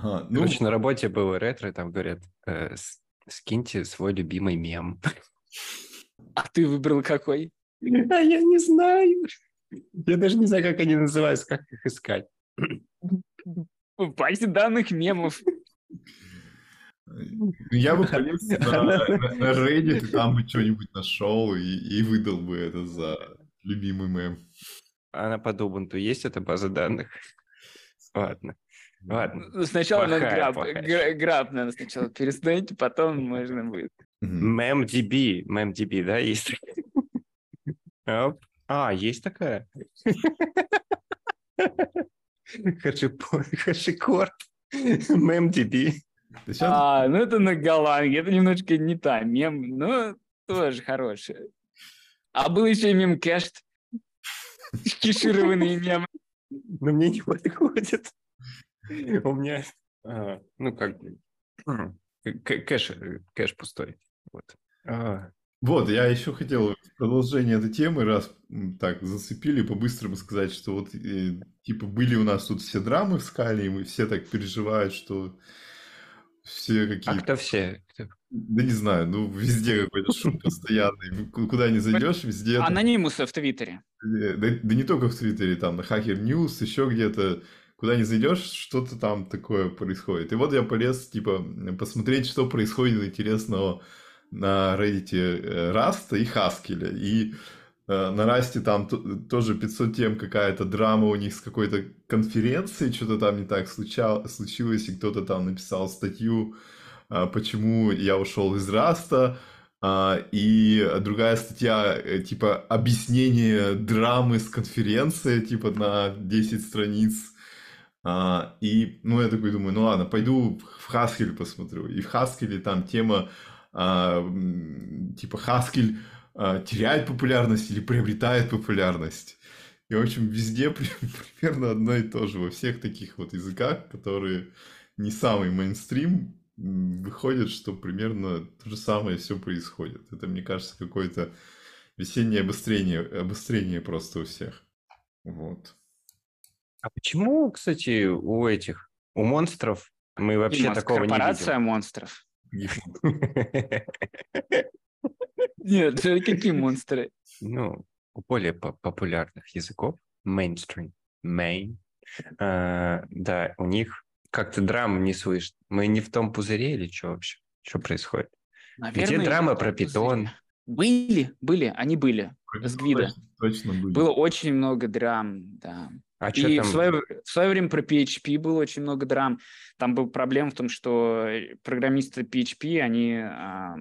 Ага, ну, Короче, на работе было ретро, там говорят, э, скиньте свой любимый мем. А ты выбрал какой? А я не знаю. Я даже не знаю, как они называются, как их искать. В базе данных мемов. я бы полез на, на- на Reddit, там бы что-нибудь нашел и, и выдал бы это за любимый мем. А на под Ubuntu есть эта база данных? Ладно. Ладно. Ну, Сначала надо Плохая, граб, плохая гра- граб надо сначала перестаньте, потом можно будет. MemDB. MemDB, да, есть? Оп. А, есть такая? Хэшикорд. MemDB. А, ну это на голландке, это немножко не та мем, но тоже хорошая. А был еще и мем кэшт. Кешированные мемы. Но мне не подходит. У меня, а, ну, как бы, кэш, э, кэш пустой. Вот. А, Вот, я еще хотел в продолжение этой темы, раз так зацепили, по-быстрому сказать, что вот, э, типа, были у нас тут все драмы в скале, и мы все так переживают, что все А какие кто все? Кто- Да не знаю, ну везде какой-то шум постоянный. Ку- Куда не зайдешь, везде. Анонимусы в Твиттере. э, Да, да не только в Твиттере, там на Hacker News, еще где-то. Куда не зайдешь, что-то там такое происходит. И вот я полез, типа, посмотреть, что происходит интересного на Reddit э, Rust а и Хаскеля. И э, на Rust е там то- тоже 500 тем какая-то драма у них с какой-то конференцией, что-то там не так случилось, и кто-то там написал статью, а, почему я ушел из Раста, а, и другая статья, э, типа, объяснение драмы с конференции, типа, на 10 страниц. А, и, ну, я такой думаю, ну ладно, пойду в Хаскель посмотрю. И в Хаскеле там тема, а, типа, Хаскель а, теряет популярность или приобретает популярность. И, в общем, везде при- примерно одно и то же. Во всех таких вот языках, которые не самый мейнстрим, выходит, что примерно то же самое все происходит. Это, мне кажется, какое-то весеннее обострение, обострение просто у всех. Вот. А почему, кстати, у этих, у монстров мы вообще Димас, такого не Корпорация монстров. Видим? Нет, это какие монстры? Ну, у более по- популярных языков, mainstream, main, а, да, у них как-то драм не слышно. Мы не в том пузыре или что вообще? Что происходит? Где драма про питон? Были, были, они были. С Гвида. Точно были. Было очень много драм, да. А И там? в свое, в свое время про PHP было очень много драм. Там была проблема в том, что э, программисты PHP, они а,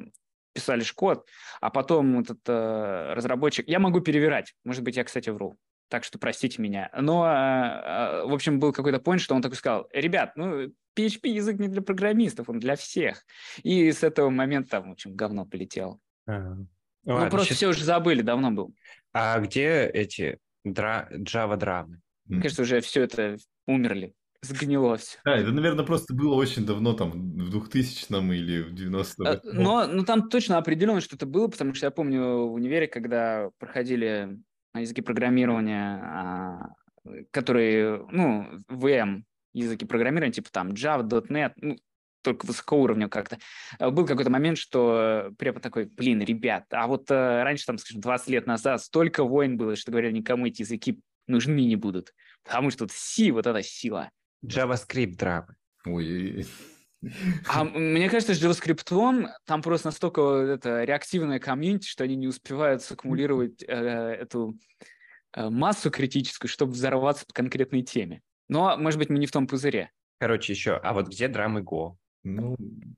писали код, а потом этот э, разработчик... Я могу перевирать. Может быть, я, кстати, вру. Так что простите меня. Но, а, а, в общем, был какой-то point, что он такой сказал, ребят, ну, PHP язык не для программистов, он для всех. И с этого момента там, в общем, говно полетело. А, Ну, ладно, просто щас- все уже забыли, давно был. А где эти дра... Java драмы? М. Мне кажется, уже все это умерли. Сгнило все. Да, это, наверное, просто было очень давно, там, в 2000-м или в 90-м. Э, Но, но там точно определенно что-то было, потому что я помню в универе, когда проходили языки программирования, а, которые, ну, VM языки программирования, типа там Java, .NET, ну, только высокого уровня как-то. Был какой-то момент, что препод такой, блин, ребят, а вот э, раньше, там, скажем, 20 лет назад столько войн было, что говорили, никому эти языки нужны не будут, потому что вот C, вот эта сила. JavaScript драмы. Ой, А мне кажется, с JavaScript там просто настолько это реактивная комьюнити, что они не успевают саккумулировать э, эту э, массу критическую, чтобы взорваться по конкретной теме. Но, может быть, мы не в том пузыре. Короче, еще, а вот где драмы Go? ну,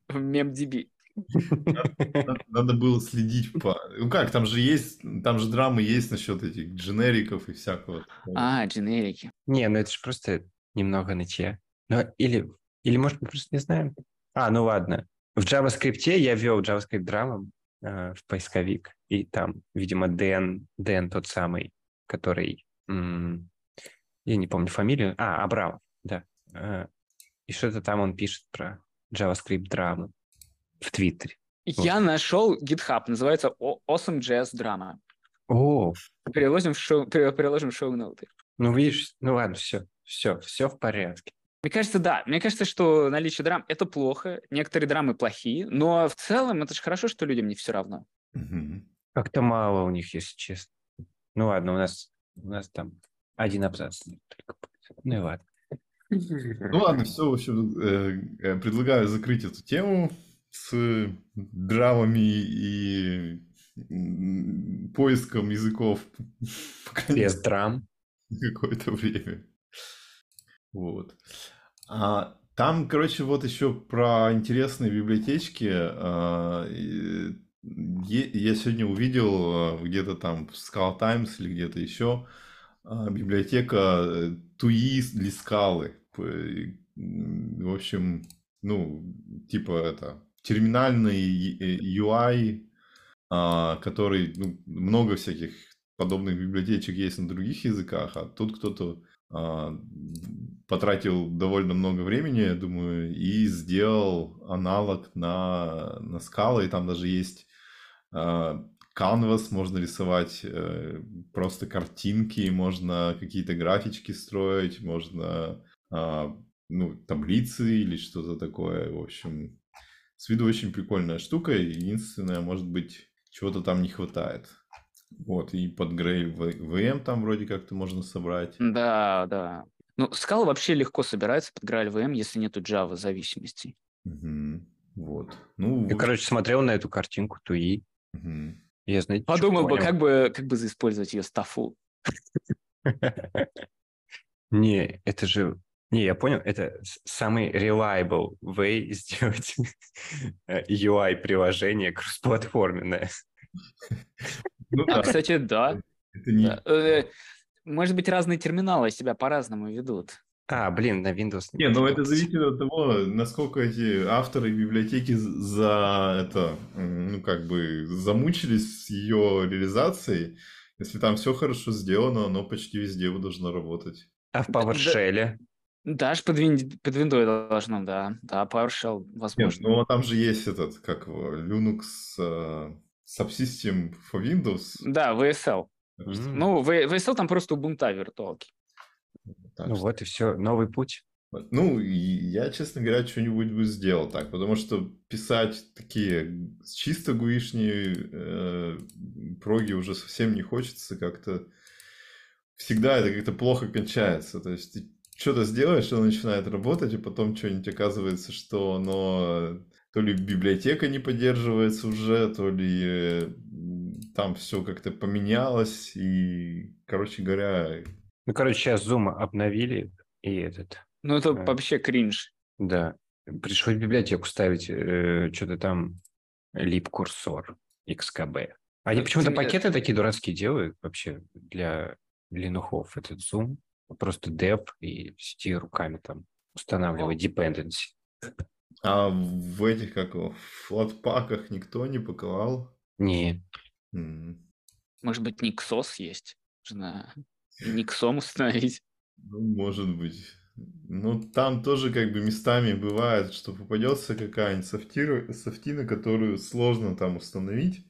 В MemDB. Надо, надо было следить по... Ну как, там же есть, там же драмы есть насчет этих дженериков и всякого. А, дженерики. Не, ну это же просто немного нытья. Ну, или, или, может, мы просто не знаем. А, ну ладно. В JavaScript я ввел JavaScript драмам э, в поисковик, и там, видимо, Дэн, Дэн тот самый, который... м, я не помню фамилию. А, Абрамов, да. Э, и что-то там он пишет про JavaScript драмы в Твиттере. Я нашел GitHub, называется О- Awesome.js Drama. О, Переложим в шоу, пере- переложим в шоу-ноуты. ну видишь, ну ладно, все, все, все в порядке. Мне кажется, да. Мне кажется, что наличие драм – это плохо. Некоторые драмы плохие. Но в целом это же хорошо, что людям не все равно. Как-то мало у них, если честно. Ну ладно, у нас, у нас там один абзац. Ну и ладно. Ну ладно, все, в общем, э, э, предлагаю закрыть эту тему с драмами и поиском языков. Без драм. Какое-то время. Вот. А, там, короче, вот еще про интересные библиотечки. А, я сегодня увидел а, где-то там в Scala Times или где-то еще а, библиотека Туи для скалы. В общем, ну, типа это терминальный UI, а, который, ну, много всяких подобных библиотечек есть на других языках, а тут кто-то а, потратил довольно много времени, я думаю, и сделал аналог на, на скалы, и там даже есть а, Canvas, можно рисовать э, просто картинки, можно какие-то графички строить, можно а, ну, таблицы или что-то такое. В общем, с виду очень прикольная штука. Единственное, может быть, чего-то там не хватает. Вот, и под Грей VM там вроде как-то можно собрать. Да, да. Ну, скала вообще легко собирается под Grail VM, если нету Java зависимостей. Угу. Вот. Ну, Я, короче, смотрел на эту картинку Туи. Угу. Я, знаете, Подумал бы, как бы, как бы заиспользовать ее стафу. Не, это же... Не, я понял, это самый reliable way сделать UI-приложение кроссплатформенное. Ну, а, кстати, да. Не... Э, может быть, разные терминалы себя по-разному ведут. А, блин, на Windows. Не, ну это зависит от того, насколько эти авторы библиотеки за это, ну как бы замучились с ее реализацией. Если там все хорошо сделано, оно почти везде должно работать. А в PowerShell? Да, аж под, вин... под Windows должно, да. Да, PowerShell, возможно. Нет, ну а там же есть этот, как его, Linux uh, Subsystem for Windows. Да, VSL. Mm. Ну, VSL там просто Ubuntu виртуалки. Так ну что... вот и все, новый путь. Ну, я, честно говоря, что-нибудь бы сделал так, потому что писать такие чисто гуишние э, проги уже совсем не хочется, как-то всегда это как-то плохо кончается. То есть ты что-то сделаешь, оно начинает работать, и потом что-нибудь оказывается, что оно то ли библиотека не поддерживается уже, то ли э, там все как-то поменялось, и, короче говоря, ну, короче, сейчас Zoom обновили, и этот... Ну, это э, вообще кринж. Да. Пришлось в библиотеку ставить э, что-то там лип-курсор XKB. Они ну, почему-то пакеты такие дурацкие делают вообще для линухов. Этот Zoom. Просто деп и сети руками там устанавливать dependency. А в этих, как в флатпаках никто не поклал? Не. Mm. Может быть, Никсос есть? Жена Никсом установить. Ну, может быть. Ну, там тоже как бы местами бывает, что попадется какая-нибудь софтира, софтина, которую сложно там установить,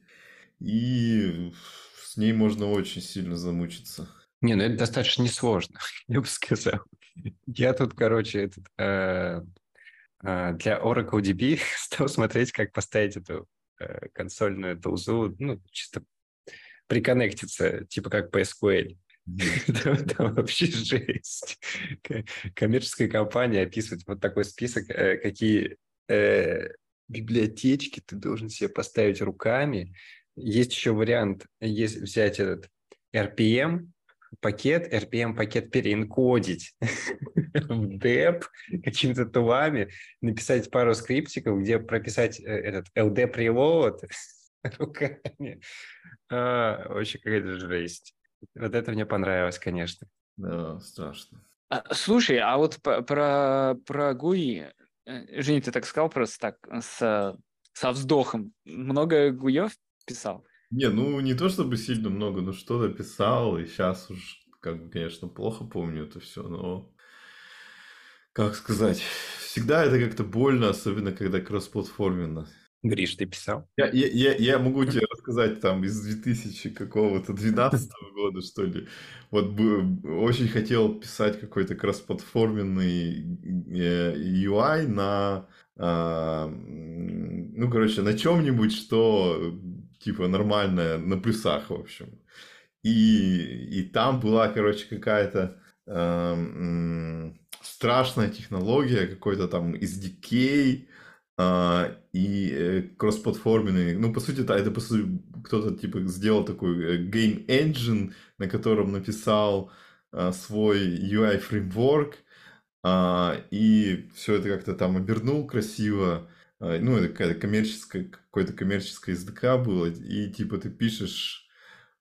и с ней можно очень сильно замучиться. Не, ну это достаточно несложно, я бы сказал. Я тут, короче, этот, э, э, для Oracle DB стал смотреть, как поставить эту э, консольную тулзу, ну, чисто приконнектиться, типа как по SQL. Там вообще жесть. Коммерческая компания описывает вот такой список, э, какие э, библиотечки ты должен себе поставить руками. Есть еще вариант, есть взять этот RPM, пакет, RPM пакет переинкодить в DEP какими-то тулами, написать пару скриптиков, где прописать э, этот LD preload руками. А, вообще какая-то жесть. Вот это мне понравилось, конечно. Да, страшно. А, слушай, а вот про, про ГУИ, э, Женя, ты так сказал просто так, с, со вздохом. Много ГУев писал? Не, ну не то чтобы сильно много, но что-то писал, и сейчас уж, как бы, конечно, плохо помню это все, но как сказать, всегда это как-то больно, особенно когда кроссплатформенно. Гриш, ты писал? Я, я, я, я могу тебе рассказать там из 2000 какого-то 12 года, что ли. Вот бы, очень хотел писать какой-то кроссплатформенный э, UI на, а, ну, короче, на чем-нибудь, что типа нормальное, на плюсах, в общем. И, и там была, короче, какая-то э, страшная технология, какой-то там SDK, а, и э, кроссплатформенный. Ну, по сути, это, это по сути, кто-то типа сделал такой э, game engine, на котором написал а, свой UI фреймворк, а, и все это как-то там обернул красиво. А, ну, это какая-то коммерческая, какое-то коммерческое SDK было, и типа ты пишешь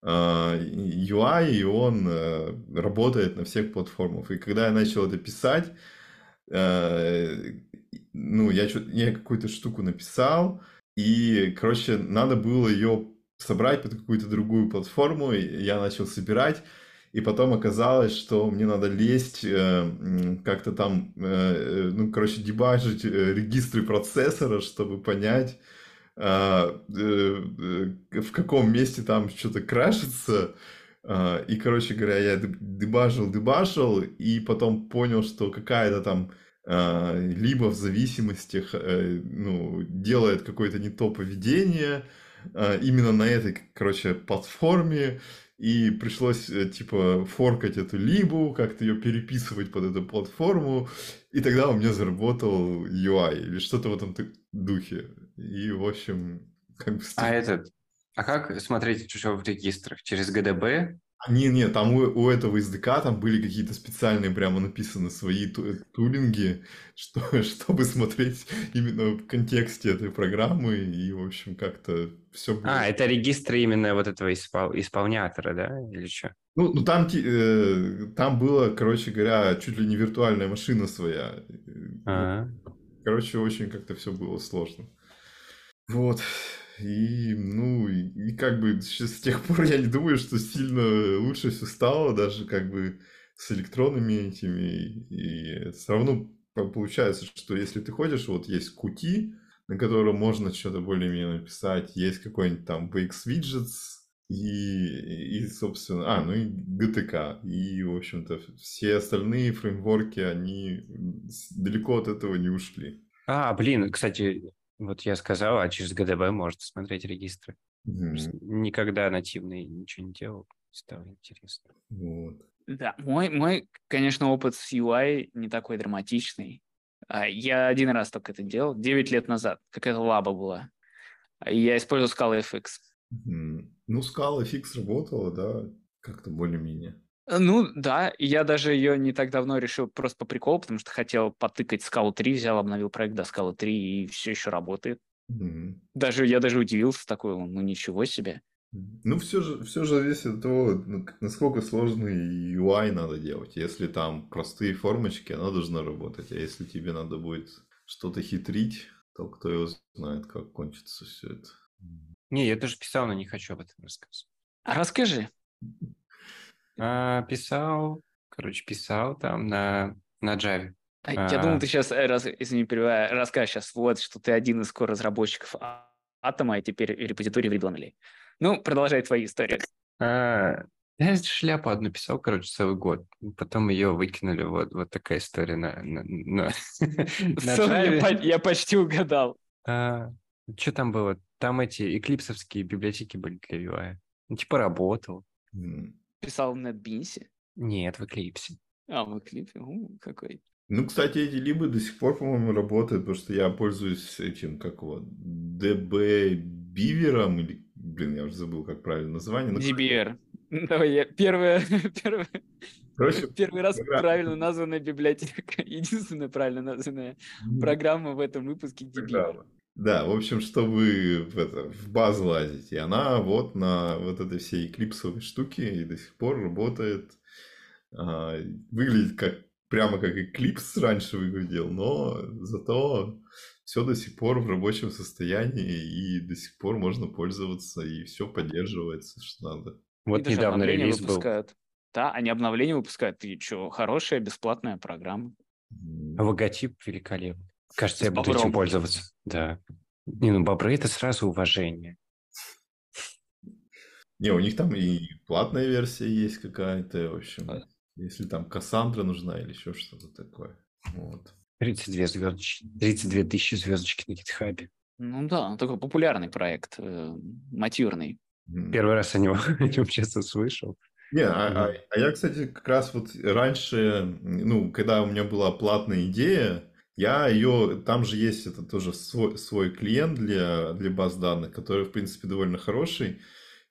а, UI, и он а, работает на всех платформах. И когда я начал это писать, э, ну, я, я какую-то штуку написал, и, короче, надо было ее собрать под какую-то другую платформу, и я начал собирать, и потом оказалось, что мне надо лезть э, как-то там, э, э ну, короче, дебажить э, регистры процессора, чтобы понять, а, э, э, в каком месте там что-то крашится. Э, и, короче говоря, я дебажил, дебажил, и потом понял, что какая-то там а, либо в зависимостях э, ну, делает какое-то не то поведение а, именно на этой, короче, платформе, и пришлось, э, типа, форкать эту либу, как-то ее переписывать под эту платформу, и тогда у меня заработал UI или что-то в этом духе. И, в общем, как бы... А этот, а как смотреть что в регистрах? Через ГДБ не, не, там у, у этого SDK там были какие-то специальные прямо написаны свои ту, тулинги, что, чтобы смотреть именно в контексте этой программы и, в общем, как-то все было. А, это регистры именно вот этого испол... исполнятора, да, или что? Ну, ну там, э, там было, короче говоря, чуть ли не виртуальная машина своя. А-а-а. Короче, очень как-то все было сложно. Вот. И, ну, и, как бы с тех пор я не думаю, что сильно лучше все стало, даже как бы с электронными этими. И все равно получается, что если ты ходишь, вот есть кути, на котором можно что-то более-менее написать, есть какой-нибудь там VX Widgets, и, и, собственно, а, ну и GTK. И, в общем-то, все остальные фреймворки, они далеко от этого не ушли. А, блин, кстати, вот я сказал, а через ГДБ можно смотреть регистры. Mm-hmm. Никогда нативный ничего не делал. Стало интересно. Вот. Да, мой, мой, конечно, опыт с UI не такой драматичный. А, я один раз только это делал, 9 лет назад. Какая-то лаба была. Я использовал Scala FX. Mm-hmm. Ну, Scala FX работала, да, как-то более-менее. Ну, да, я даже ее не так давно решил просто по приколу, потому что хотел потыкать Scala 3, взял, обновил проект до Scala 3 и все еще работает. Mm-hmm. Даже я даже удивился такой, ну ничего себе. Ну, все же, все же зависит от того, насколько сложный UI надо делать. Если там простые формочки, она должна работать. А если тебе надо будет что-то хитрить, то кто его знает, как кончится все это. Не, я тоже писал, но не хочу об этом рассказывать. А расскажи. А, писал, короче, писал там на, на Java. А, я думал, ты сейчас, э, раз, извини, перебиваю, расскажешь сейчас, вот, что ты один из разработчиков Атома, и теперь репозиторий в Readonly. Ну, продолжай твою историю. А, я шляпу одну писал, короче, целый год. Потом ее выкинули. Вот, вот такая история на, на, на, на я, я почти угадал. А, что там было? Там эти эклипсовские библиотеки были для UI. Ну, типа работал. Писал в NetBeans? Нет, в Eclipse. А, в Eclipse? У, какой. Ну, кстати, эти либо до сих пор, по-моему, работают, потому что я пользуюсь этим, как его, DB Бивером, или, блин, я уже забыл, как правильно название. Но... DBR. Давай я первое, первое, Короче, Первый раз программа. правильно названная библиотека, единственная правильно названная программа в этом выпуске DBR. Программа. Да, в общем, чтобы в, это, в базу лазить. И она вот на вот этой всей эклипсовой штуке и до сих пор работает. А, выглядит как прямо как эклипс раньше выглядел, но зато все до сих пор в рабочем состоянии и до сих пор можно пользоваться и все поддерживается, что надо. Вот и недавно релиз выпускают. был. Да, они обновления выпускают. И что, хорошая бесплатная программа. Логотип великолепный. Кажется, я буду этим пользоваться. Да. Не, ну бобры это сразу уважение. Не, у них там и платная версия есть какая-то, в общем. Если там Кассандра нужна или еще что-то такое. Вот. 32 звездочки, 32 тысячи звездочки на гитхабе. Ну да, такой популярный проект, э, матюрный. Первый раз о нем, о нем честно слышал. Не, а, а, а я, кстати, как раз вот раньше, ну, когда у меня была платная идея, я ее, там же есть это тоже свой, свой клиент для, для баз данных, который, в принципе, довольно хороший.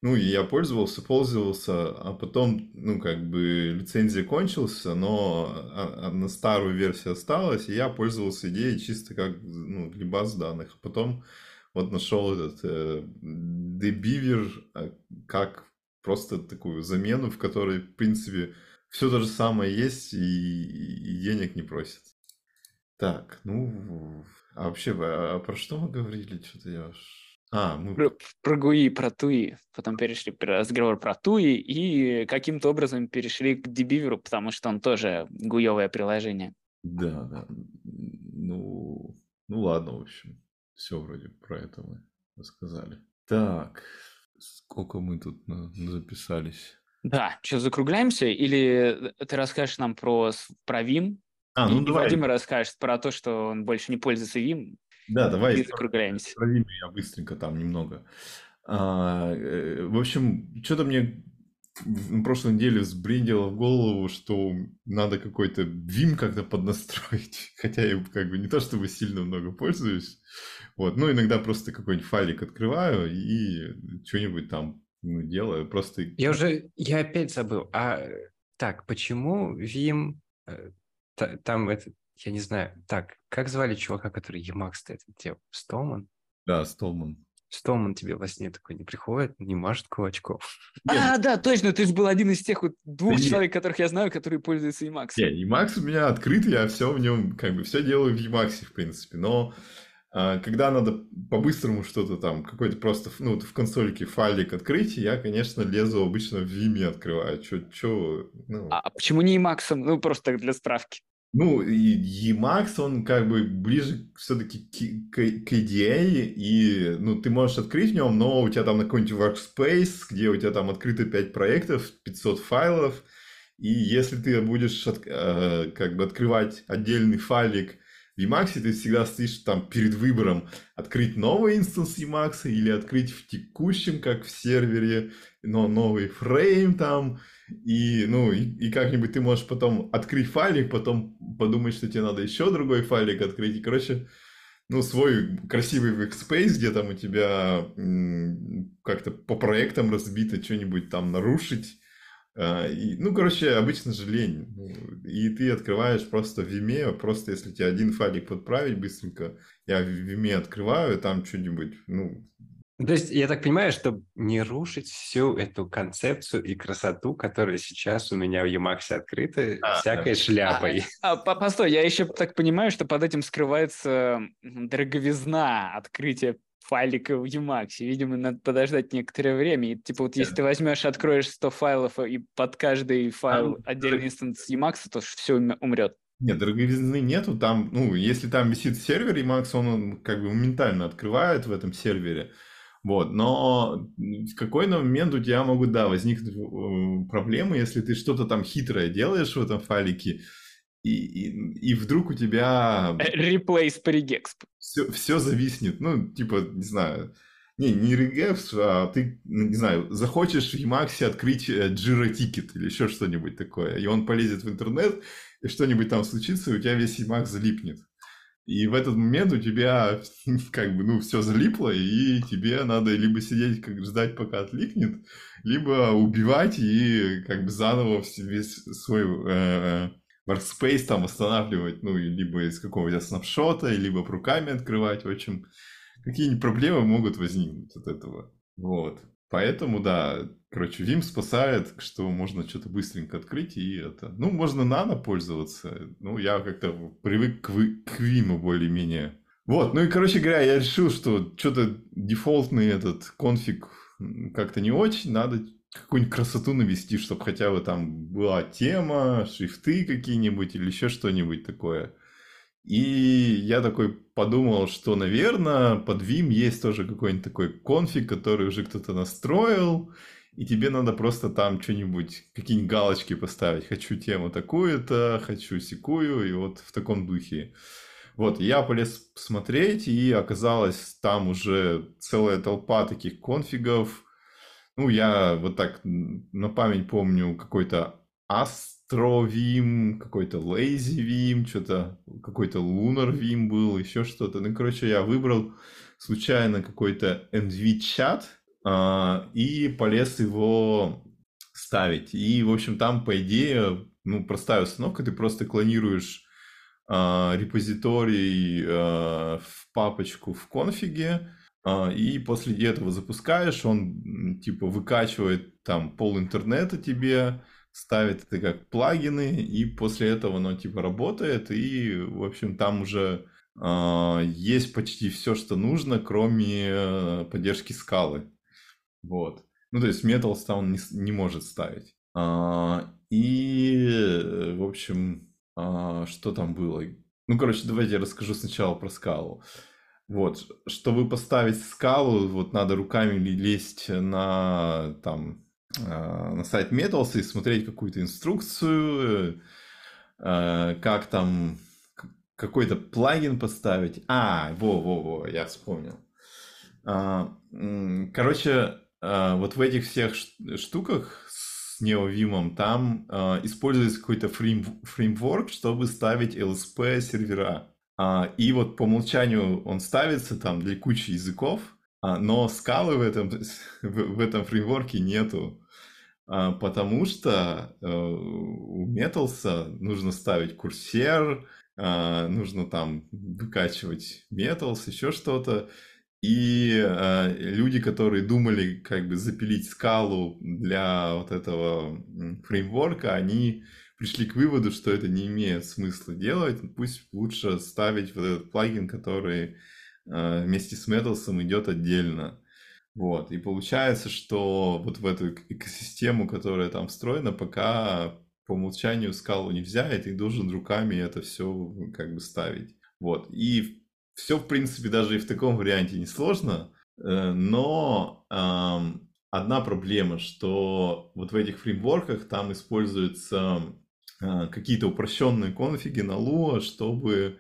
Ну, и я пользовался, пользовался, а потом, ну, как бы лицензия кончилась, но а, а на старую версию осталась, и я пользовался идеей чисто как, ну, для баз данных. А потом вот нашел этот э, Debeaver а, как просто такую замену, в которой, в принципе, все то же самое есть и, и денег не просят. Так, ну, а вообще, а про что мы говорили? Что-то я а, мы... про, про ГУИ, про ТУИ. Потом перешли разговор про ТУИ и каким-то образом перешли к Дебиверу, потому что он тоже гуевое приложение. Да, да. Ну, ну ладно, в общем. Все вроде про это мы рассказали. Так, сколько мы тут записались? Да, что, закругляемся? Или ты расскажешь нам про, про Vim? А, ну и давай. Вадим расскажет про то, что он больше не пользуется Vim, да, давай. закругляемся. Про Vim я быстренько там немного. А, э, в общем, что-то мне на прошлой неделе взбрендило в голову, что надо какой-то Vim как-то поднастроить. Хотя я как бы не то чтобы сильно много пользуюсь. Вот, ну иногда просто какой-нибудь файлик открываю и что-нибудь там ну, делаю. Просто... Я уже, я опять забыл. А так, почему Vim, э, там это, я не знаю. Так, как звали чувака, который Emacs-то это делал? Столман? Да, Столман. Столман тебе во сне такой не приходит, не машет кулачков. А, да, точно, ты же был один из тех вот двух да человек, которых я знаю, которые пользуются Emacs. Не, Emacs у меня открыт, я все в нем, как бы, все делаю в Emacs, в принципе, но когда надо по-быстрому что-то там, какой-то просто, ну, в консольке файлик открыть, я, конечно, лезу обычно в Vim открываю. Чё, чё, ну... А почему не Emacs? Ну, просто для справки. Ну, и Emacs, он как бы ближе все-таки к, к, к IDA, и, ну, ты можешь открыть в нем, но у тебя там на какой-нибудь workspace, где у тебя там открыто 5 проектов, 500 файлов, и если ты будешь от, э, как бы открывать отдельный файлик Emacs, ты всегда стоишь там перед выбором открыть новый инстанс Emacs или открыть в текущем, как в сервере, но новый фрейм там, и, ну, и, и как-нибудь ты можешь потом открыть файлик, потом подумать, что тебе надо еще другой файлик открыть. И, короче, ну, свой красивый workspace, где там у тебя как-то по проектам разбито что-нибудь там нарушить. А, и, ну, короче, обычно же лень. И ты открываешь просто в Vime, просто если тебе один файлик подправить быстренько, я в Vime открываю, там что-нибудь, ну, то есть, я так понимаю, чтобы не рушить всю эту концепцию и красоту, которая сейчас у меня в Emacs открыта, а, всякой да. шляпой. А, а, постой, я еще так понимаю, что под этим скрывается дороговизна открытия файлика в Emacs. Видимо, надо подождать некоторое время. И, типа, вот если ты возьмешь, откроешь 100 файлов и под каждый файл а, отдельный инстанс Emacs, то все умрет. Нет, дороговизны нету. Там, ну, если там висит сервер Emacs, он, он как бы моментально открывает в этом сервере. Вот, но в какой-то момент у тебя могут, да, возникнуть э, проблемы, если ты что-то там хитрое делаешь в этом файлике, и, и, и вдруг у тебя... Replace regex. Все, все зависнет, ну, типа, не знаю, не, не regex, а ты, ну, не знаю, захочешь в Emacs открыть э, Jira Ticket или еще что-нибудь такое, и он полезет в интернет, и что-нибудь там случится, и у тебя весь Emacs залипнет. И в этот момент у тебя как бы, ну, все залипло, и тебе надо либо сидеть, как ждать, пока отликнет, либо убивать и как бы заново весь свой э, workspace там восстанавливать, ну, либо из какого-то снапшота, либо руками открывать. В общем, какие-нибудь проблемы могут возникнуть от этого. Вот. Поэтому, да, короче, Vim спасает, что можно что-то быстренько открыть и это... Ну, можно нано пользоваться. Ну, я как-то привык к, к Vim более-менее. Вот, ну и, короче говоря, я решил, что что-то дефолтный этот конфиг как-то не очень. Надо какую-нибудь красоту навести, чтобы хотя бы там была тема, шрифты какие-нибудь или еще что-нибудь такое. И я такой подумал, что, наверное, под Vim есть тоже какой-нибудь такой конфиг, который уже кто-то настроил, и тебе надо просто там что-нибудь, какие-нибудь галочки поставить. Хочу тему такую-то, хочу секую, и вот в таком духе. Вот, я полез смотреть, и оказалось, там уже целая толпа таких конфигов. Ну, я вот так на память помню какой-то AstroVim, какой-то LazyVim, что-то, какой-то LunarVim был, еще что-то. Ну, короче, я выбрал случайно какой-то NV-чат, а, и полез его ставить. И, в общем, там, по идее, ну, простая установка, ты просто клонируешь э, репозиторий э, в папочку в конфиге, э, и после этого запускаешь, он, типа, выкачивает там пол интернета тебе, ставит это как плагины, и после этого оно, типа, работает, и, в общем, там уже есть почти все, что нужно, кроме поддержки скалы. Вот. Ну, то есть Metals он не, не может ставить. А, и, в общем, а, что там было? Ну, короче, давайте я расскажу сначала про скалу. Вот, чтобы поставить скалу, вот надо руками лезть на, там, а, на сайт Metals и смотреть какую-то инструкцию, а, как там какой-то плагин поставить. А, во-во-во, я вспомнил. А, короче, а, вот в этих всех штуках с NeoVim там используется какой-то фрейм, фреймворк, чтобы ставить LSP сервера. А, и вот по умолчанию он ставится там для кучи языков, но скалы в этом, в этом фреймворке нету. Потому что э, у Metals нужно ставить курсер, нужно там выкачивать Metals, еще что-то. И люди, которые думали как бы запилить скалу для вот этого фреймворка, они пришли к выводу, что это не имеет смысла делать. Пусть лучше ставить вот этот плагин, который э, вместе с Metals идет отдельно. Вот. И получается, что вот в эту экосистему, которая там встроена, пока по умолчанию скалу не взять, и должен руками это все как бы ставить. Вот. И все, в принципе, даже и в таком варианте не сложно, э, но эм, одна проблема, что вот в этих фреймворках там используются э, какие-то упрощенные конфиги на Lua, чтобы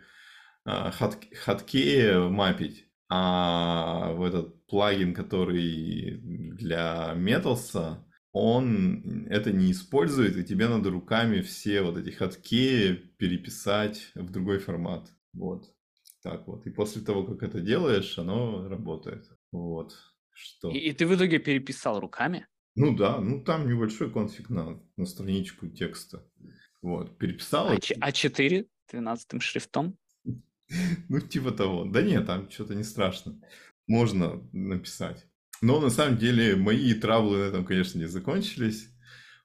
э, хаткеи мапить. А в этот плагин, который для Metals, он это не использует, и тебе надо руками все вот эти хаткеи переписать в другой формат. Вот так вот. И после того, как это делаешь, оно работает. Вот. Что? И, и ты в итоге переписал руками? Ну да, ну там небольшой конфиг на, на страничку текста. Вот, переписал. А, А4 12 шрифтом? Ну, типа того. Да нет, там что-то не страшно. Можно написать. Но на самом деле мои травлы на этом, конечно, не закончились.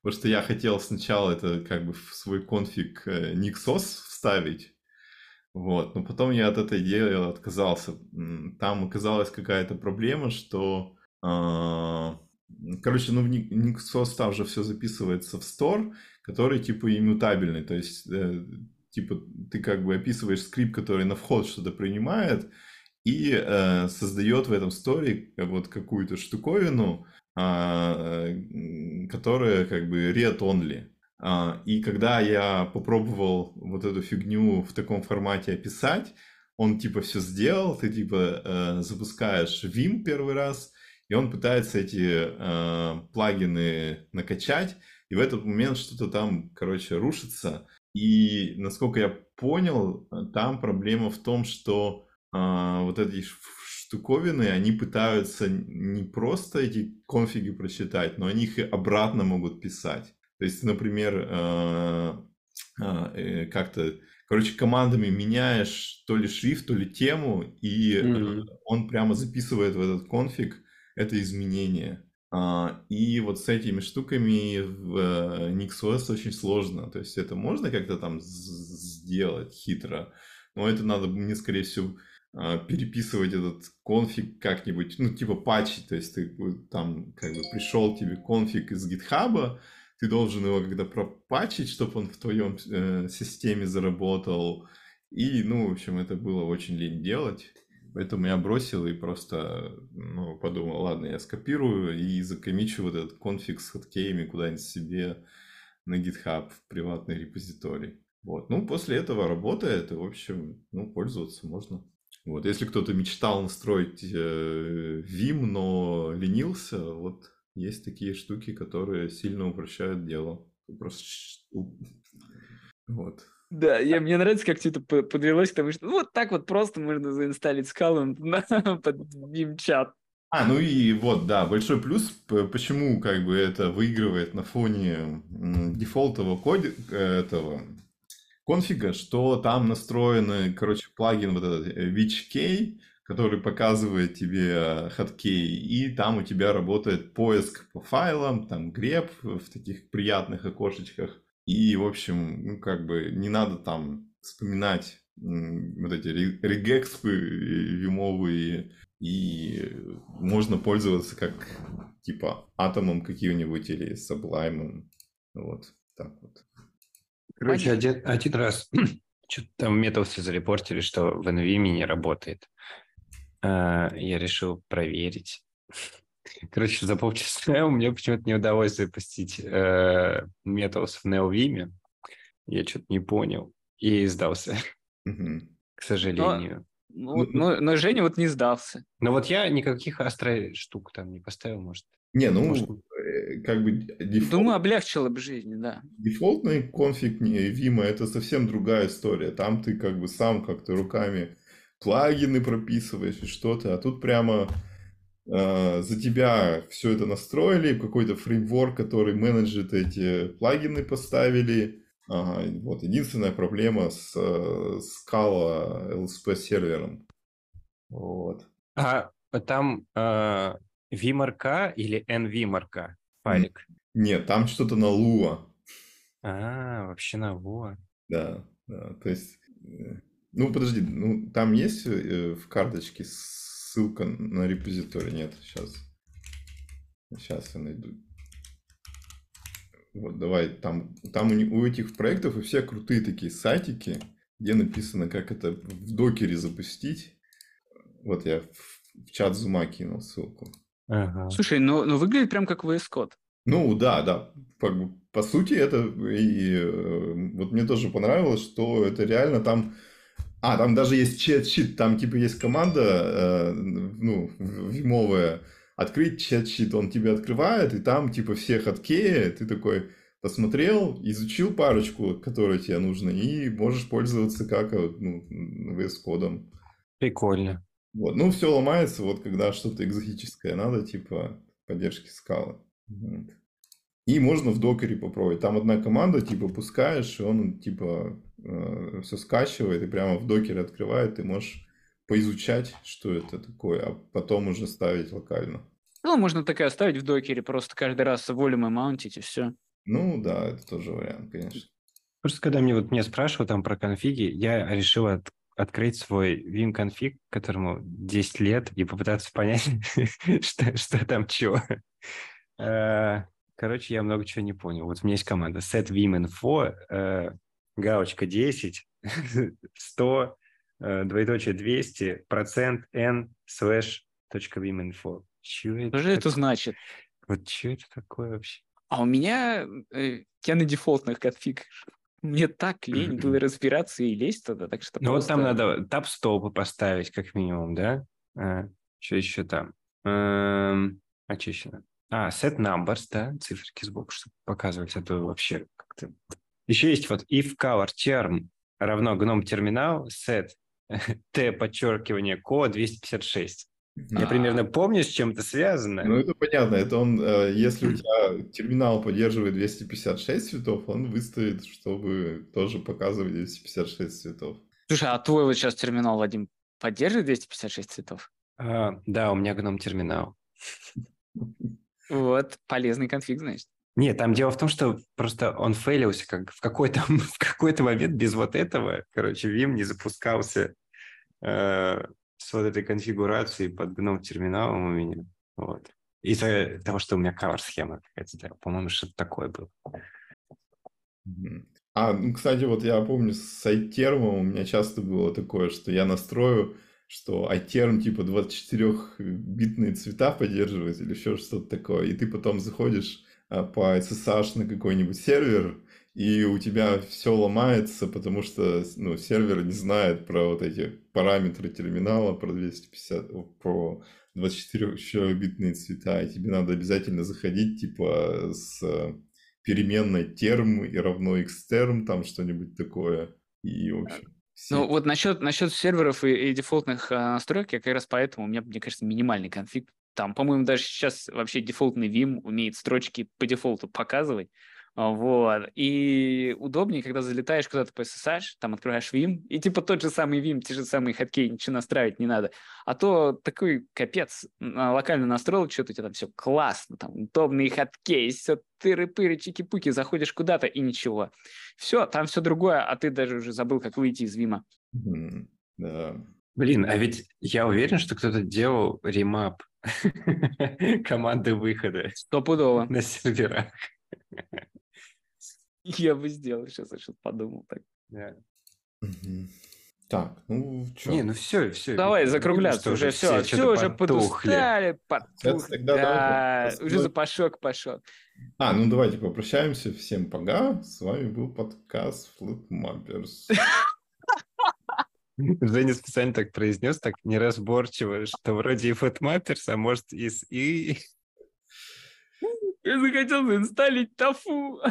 Потому что я хотел сначала это как бы в свой конфиг э, Nixos вставить, вот, но потом я от этой идеи отказался. Там оказалась какая-то проблема, что... Э, короче, ну в Nixos там же все записывается в store, который типа иммутабельный. То есть, э, типа, ты как бы описываешь скрипт, который на вход что-то принимает, и э, создает в этом сторе вот какую-то штуковину, э, которая как бы read-only. А, и когда я попробовал вот эту фигню в таком формате описать, он типа все сделал, ты типа э, запускаешь Vim первый раз, и он пытается эти э, плагины накачать, и в этот момент что-то там, короче, рушится. И насколько я понял, там проблема в том, что э, вот эти штуковины, они пытаются не просто эти конфиги прочитать, но они их и обратно могут писать. То есть, например, э, а, э, как-то, короче, командами меняешь то ли шрифт, то ли тему, и mm-hmm. он прямо записывает в этот конфиг это изменение. А, и вот с этими штуками в э, NixOS очень сложно. То есть это можно как-то там сделать хитро, но это надо мне, скорее всего, а, переписывать этот конфиг как-нибудь, ну, типа патчить, то есть ты там как бы пришел тебе конфиг из гитхаба, ты должен его когда пропачить, чтобы он в твоем э, системе заработал, И, ну, в общем, это было очень лень делать. Поэтому я бросил и просто ну, подумал, ладно, я скопирую и закомичу вот этот конфиг с хоткеями куда-нибудь себе на GitHub в приватный репозиторий. Вот. Ну, после этого работает, и, в общем, ну, пользоваться можно. Вот, если кто-то мечтал настроить э, Vim, но ленился, вот есть такие штуки, которые сильно упрощают дело. Просто вот. Да, я, мне нравится, как все это подвелось к тому, что ну, вот так вот просто можно заинсталлить скалу на, под Vim-чат. А, ну и вот, да, большой плюс, почему как бы это выигрывает на фоне дефолтового кода этого конфига, что там настроены, короче, плагин вот этот э, WitchK, который показывает тебе хоткей, и там у тебя работает поиск по файлам, там греб в таких приятных окошечках. И, в общем, ну, как бы не надо там вспоминать вот эти регекспы вимовые, и можно пользоваться как типа атомом каким-нибудь или саблаймом. Вот так вот. Короче, один, один раз что-то там метался зарепортили, что в NVMe не работает. А, я решил проверить. Короче, за полчаса у меня почему-то не удалось запустить э, Metals в NeoVim. Я что-то не понял и сдался, к сожалению. Но, ну, но, но Женя вот не сдался. Но вот я никаких острых штук там не поставил, может. Не, ну, может... Э, как бы... Дефолт... Думаю, облегчило бы жизнь, да. Дефолтный конфиг Вима – это совсем другая история. Там ты как бы сам как-то руками плагины прописываешь и что-то, а тут прямо э, за тебя все это настроили, какой-то фреймворк, который менеджит эти плагины поставили. Вот единственная проблема с э, Scala LSP сервером. Вот. А там э, VMRK или NVMRK файлик? Нет, там что-то на Lua. А, вообще на Lua. Да, да, то есть... Э, ну, подожди, ну, там есть э, в карточке ссылка на репозиторий? Нет, сейчас. Сейчас я найду. Вот, давай, там, там у, у этих проектов и все крутые такие сайтики, где написано, как это в докере запустить. Вот я в, в чат Зума кинул ссылку. Ага. Слушай, ну, ну выглядит прям как VS Code. Ну да, да. По, по сути, это и, э, вот мне тоже понравилось, что это реально там. А, там даже есть чат-щит, там типа есть команда, э, ну, вимовая, открыть чат-щит, он тебе открывает, и там типа все хоткеи, ты такой посмотрел, изучил парочку, которые тебе нужны, и можешь пользоваться как э, ну, VS кодом. Прикольно. Вот. Ну, все ломается, вот когда что-то экзотическое надо, типа поддержки скалы. Вот. И можно в докере попробовать. Там одна команда, типа, пускаешь, и он, типа, э, все скачивает и прямо в докере открывает. Ты можешь поизучать, что это такое, а потом уже ставить локально. Ну, можно так и оставить в докере, просто каждый раз волюм и маунтить, и все. Ну, да, это тоже вариант, конечно. Просто когда мне вот меня спрашивают там про конфиги, я решил от, открыть свой Vim конфиг, которому 10 лет, и попытаться понять, что, что там чего. Э, короче, я много чего не понял. Вот у меня есть команда set vim info, галочка 10, 100, э, двоеточие 200, процент n slash точка info. Чего это? Что же это значит? Вот что это такое вообще? А у меня я на дефолтных конфиг мне так лень было разбираться и лезть туда, так что Ну просто... вот там надо тап-стопы поставить, как минимум, да? А, что еще там? Эм, а что еще? А, set numbers, да, циферки сбоку, чтобы показывать, это вообще как-то... Еще есть вот if color term равно гном терминал set t подчеркивание ко 256. Я примерно помню, с чем это связано. Ну, это понятно. Это он, э, если у тебя терминал поддерживает 256 цветов, он выставит, чтобы тоже показывать 256 цветов. Слушай, а твой вот сейчас терминал, Вадим, поддерживает 256 цветов? А, да, у меня гном терминал. Вот, полезный конфиг, значит. Нет, там дело в том, что просто он фейлился как в какой-то в какой-то момент без вот этого, короче, Vim не запускался э, с вот этой конфигурацией под GNOME терминалом у меня. Вот. Из-за того, что у меня cover схема какая-то, по-моему, что-то такое было. А, ну, кстати, вот я помню с iTerm у меня часто было такое, что я настрою, что iTerm типа 24-битные цвета поддерживает или еще что-то такое, и ты потом заходишь по SSH на какой-нибудь сервер, и у тебя все ломается, потому что ну, сервер не знает про вот эти параметры терминала, про 250, про 24-битные цвета, и тебе надо обязательно заходить типа с переменной терм и равно xterm, там что-нибудь такое, и в общем... Ну вот насчет, насчет серверов и, и дефолтных а, настроек, я как раз поэтому, у меня, мне кажется, минимальный конфиг. Там, по-моему, даже сейчас вообще дефолтный Vim умеет строчки по дефолту показывать, а, вот. И удобнее, когда залетаешь куда-то по SSH, там открываешь Vim, и типа тот же самый Vim, те же самые хоткей, ничего настраивать не надо. А то такой капец, локально настроил что-то, у тебя там все классно, там удобные хоткей, все тыры-пыры, чики-пуки, заходишь куда-то и ничего. Все, там все другое, а ты даже уже забыл, как выйти из Вима. Mm, да. Блин, а ведь я уверен, что кто-то делал ремап команды выхода. Стопудово. На серверах. Я бы сделал, сейчас я что-то подумал так. Так, ну что? Не, ну все, все. Давай закругляться уже, все, все, уже подустали, потух, тогда да, давай уже запашок пошел. А, ну давайте попрощаемся. Всем пока. С вами был подкаст Flipmappers. Женя специально так произнес, так неразборчиво, что вроде и Flipmappers, а может и... Я захотел заинсталить тафу.